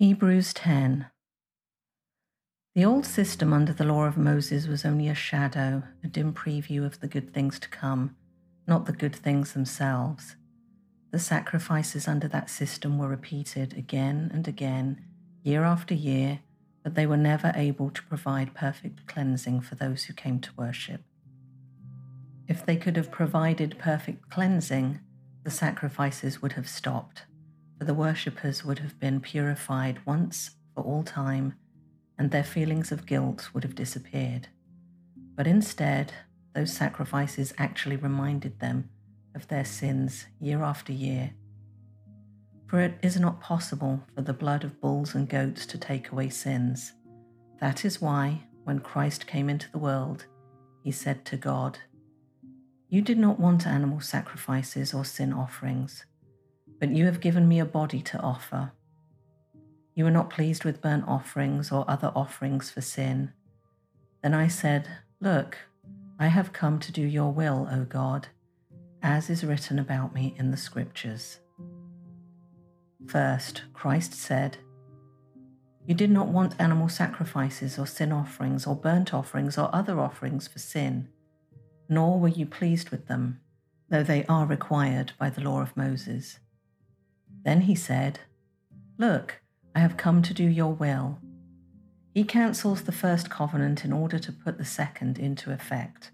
Hebrews 10 The old system under the law of Moses was only a shadow, a dim preview of the good things to come, not the good things themselves. The sacrifices under that system were repeated again and again, year after year, but they were never able to provide perfect cleansing for those who came to worship. If they could have provided perfect cleansing, the sacrifices would have stopped for the worshippers would have been purified once for all time, and their feelings of guilt would have disappeared. But instead, those sacrifices actually reminded them of their sins year after year. For it is not possible for the blood of bulls and goats to take away sins. That is why, when Christ came into the world, he said to God, You did not want animal sacrifices or sin offerings but you have given me a body to offer. You are not pleased with burnt offerings or other offerings for sin. Then I said, Look, I have come to do your will, O God, as is written about me in the Scriptures. First, Christ said, You did not want animal sacrifices or sin offerings or burnt offerings or other offerings for sin, nor were you pleased with them, though they are required by the law of Moses. Then he said, Look, I have come to do your will. He cancels the first covenant in order to put the second into effect.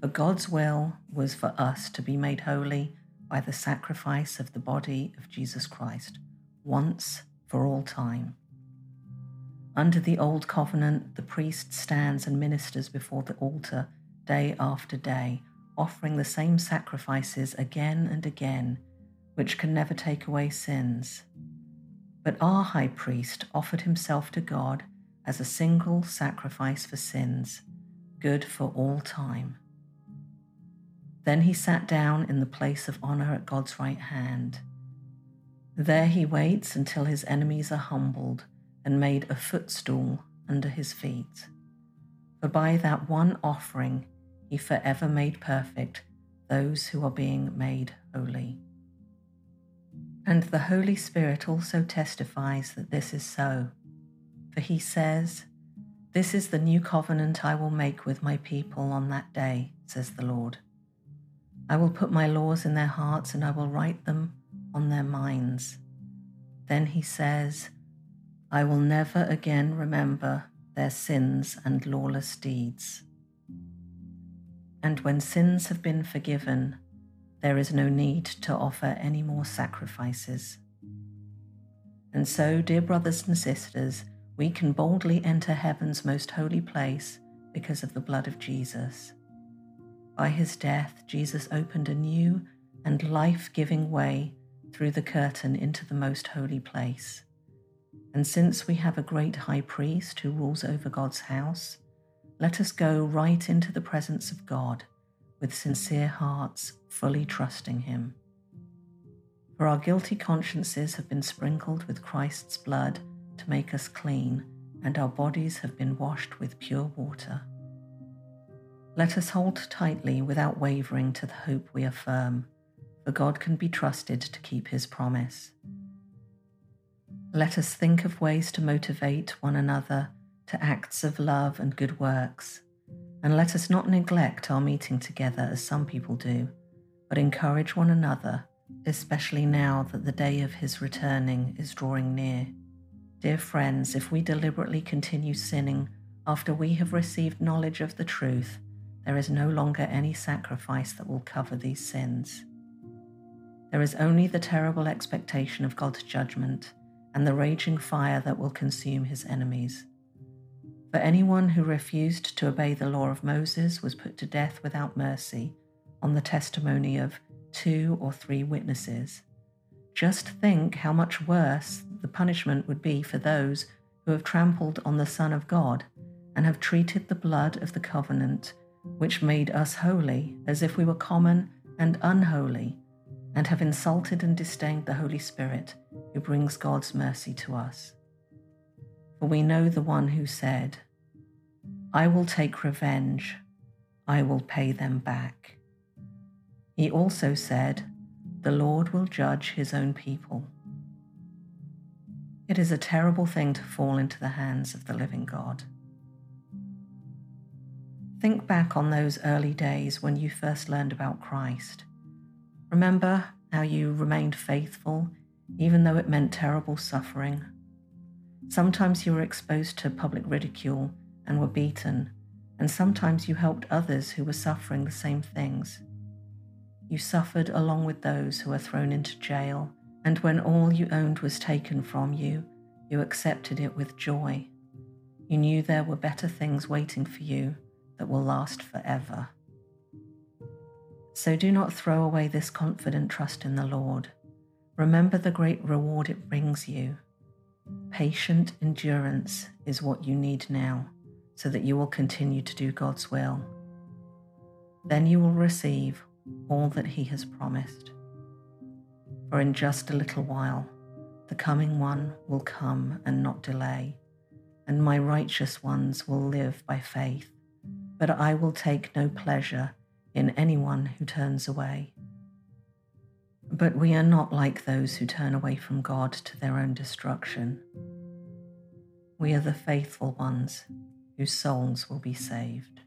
For God's will was for us to be made holy by the sacrifice of the body of Jesus Christ, once for all time. Under the old covenant, the priest stands and ministers before the altar day after day, offering the same sacrifices again and again which can never take away sins. But our high priest offered himself to God as a single sacrifice for sins, good for all time. Then he sat down in the place of honor at God's right hand. There he waits until his enemies are humbled and made a footstool under his feet. For by that one offering he forever made perfect those who are being made. And the Holy Spirit also testifies that this is so. For he says, This is the new covenant I will make with my people on that day, says the Lord. I will put my laws in their hearts and I will write them on their minds. Then he says, I will never again remember their sins and lawless deeds. And when sins have been forgiven, there is no need to offer any more sacrifices. And so, dear brothers and sisters, we can boldly enter heaven's most holy place because of the blood of Jesus. By his death, Jesus opened a new and life giving way through the curtain into the most holy place. And since we have a great high priest who rules over God's house, let us go right into the presence of God with sincere hearts, fully trusting Him. For our guilty consciences have been sprinkled with Christ's blood to make us clean, and our bodies have been washed with pure water. Let us hold tightly without wavering to the hope we affirm, for God can be trusted to keep His promise. Let us think of ways to motivate one another to acts of love and good works and let us not neglect our meeting together as some people do, but encourage one another, especially now that the day of his returning is drawing near. Dear friends, if we deliberately continue sinning after we have received knowledge of the truth, there is no longer any sacrifice that will cover these sins. There is only the terrible expectation of God's judgment and the raging fire that will consume his enemies. For anyone who refused to obey the law of Moses was put to death without mercy on the testimony of two or three witnesses. Just think how much worse the punishment would be for those who have trampled on the Son of God and have treated the blood of the covenant, which made us holy, as if we were common and unholy, and have insulted and disdained the Holy Spirit, who brings God's mercy to us. For we know the one who said, I will take revenge, I will pay them back. He also said, The Lord will judge his own people. It is a terrible thing to fall into the hands of the living God. Think back on those early days when you first learned about Christ. Remember how you remained faithful even though it meant terrible suffering. Sometimes you were exposed to public ridicule and were beaten, and sometimes you helped others who were suffering the same things. You suffered along with those who were thrown into jail, and when all you owned was taken from you, you accepted it with joy. You knew there were better things waiting for you that will last forever. So do not throw away this confident trust in the Lord. Remember the great reward it brings you. Patient endurance is what you need now so that you will continue to do God's will. Then you will receive all that He has promised. For in just a little while, the coming one will come and not delay, and my righteous ones will live by faith. But I will take no pleasure in anyone who turns away. But we are not like those who turn away from God to their own destruction. We are the faithful ones whose souls will be saved.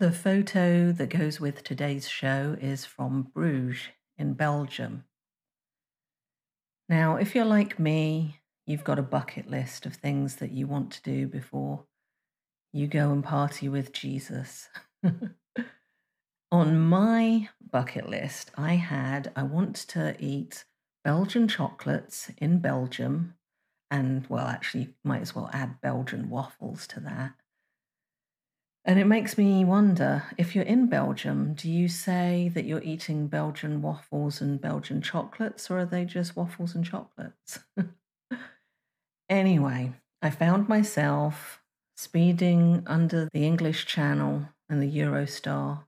The photo that goes with today's show is from Bruges in Belgium. Now, if you're like me, you've got a bucket list of things that you want to do before you go and party with Jesus. On my bucket list, I had I want to eat Belgian chocolates in Belgium, and well, actually, might as well add Belgian waffles to that. And it makes me wonder if you're in Belgium, do you say that you're eating Belgian waffles and Belgian chocolates, or are they just waffles and chocolates? anyway, I found myself speeding under the English Channel and the Eurostar,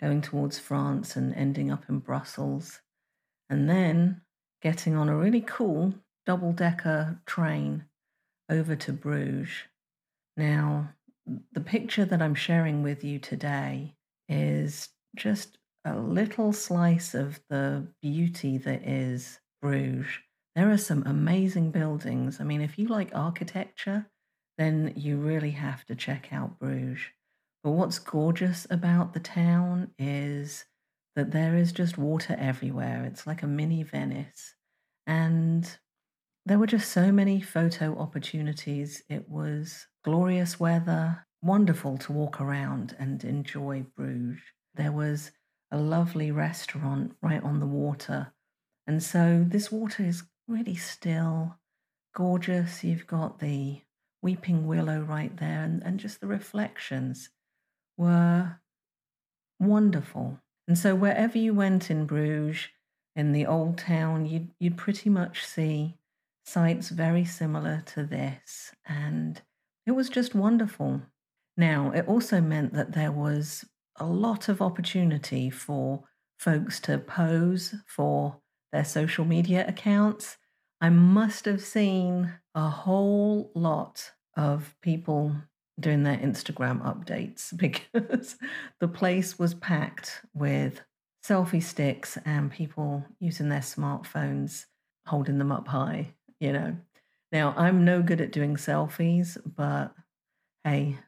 going towards France and ending up in Brussels, and then getting on a really cool double decker train over to Bruges. Now, the picture that I'm sharing with you today is just a little slice of the beauty that is Bruges. There are some amazing buildings. I mean, if you like architecture, then you really have to check out Bruges. But what's gorgeous about the town is that there is just water everywhere. It's like a mini Venice. And there were just so many photo opportunities. It was glorious weather, wonderful to walk around and enjoy Bruges. There was a lovely restaurant right on the water. And so this water is really still, gorgeous. You've got the weeping willow right there, and, and just the reflections were wonderful. And so wherever you went in Bruges, in the old town, you'd, you'd pretty much see sights very similar to this. And it was just wonderful. Now, it also meant that there was a lot of opportunity for folks to pose for their social media accounts. I must have seen a whole lot of people doing their Instagram updates because the place was packed with selfie sticks and people using their smartphones, holding them up high you know. Now, I'm no good at doing selfies, but hey,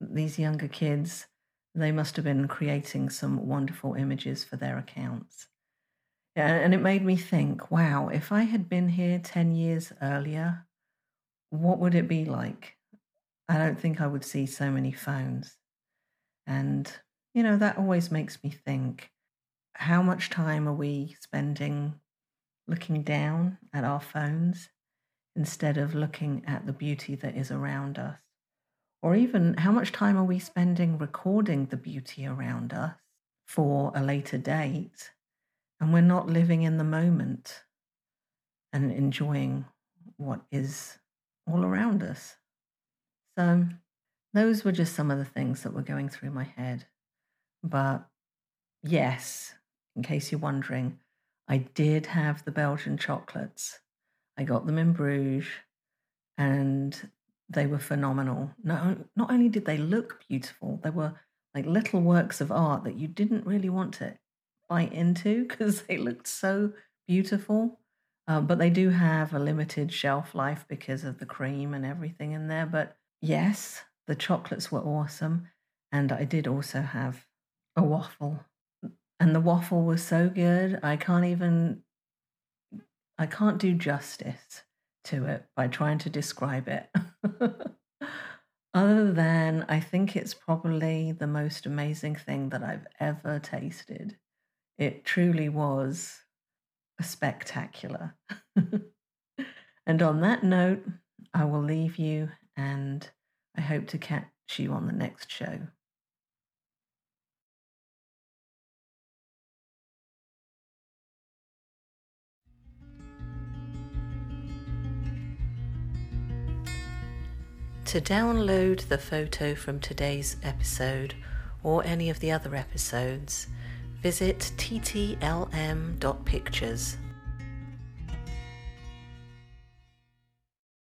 these younger kids, they must have been creating some wonderful images for their accounts. And it made me think, wow, if I had been here 10 years earlier, what would it be like? I don't think I would see so many phones. And, you know, that always makes me think how much time are we spending looking down at our phones instead of looking at the beauty that is around us? Or even how much time are we spending recording the beauty around us for a later date? And we're not living in the moment and enjoying what is all around us. So, those were just some of the things that were going through my head. But yes, in case you're wondering, I did have the Belgian chocolates I got them in Bruges, and they were phenomenal. Not, not only did they look beautiful, they were like little works of art that you didn't really want to bite into because they looked so beautiful. Um, but they do have a limited shelf life because of the cream and everything in there. But yes, the chocolates were awesome. And I did also have a waffle. And the waffle was so good. I can't even, I can't do justice to it by trying to describe it. Other than I think it's probably the most amazing thing that I've ever tasted. It truly was spectacular. and on that note, I will leave you and I hope to catch you on the next show. To download the photo from today's episode or any of the other episodes, visit ttlm.pictures.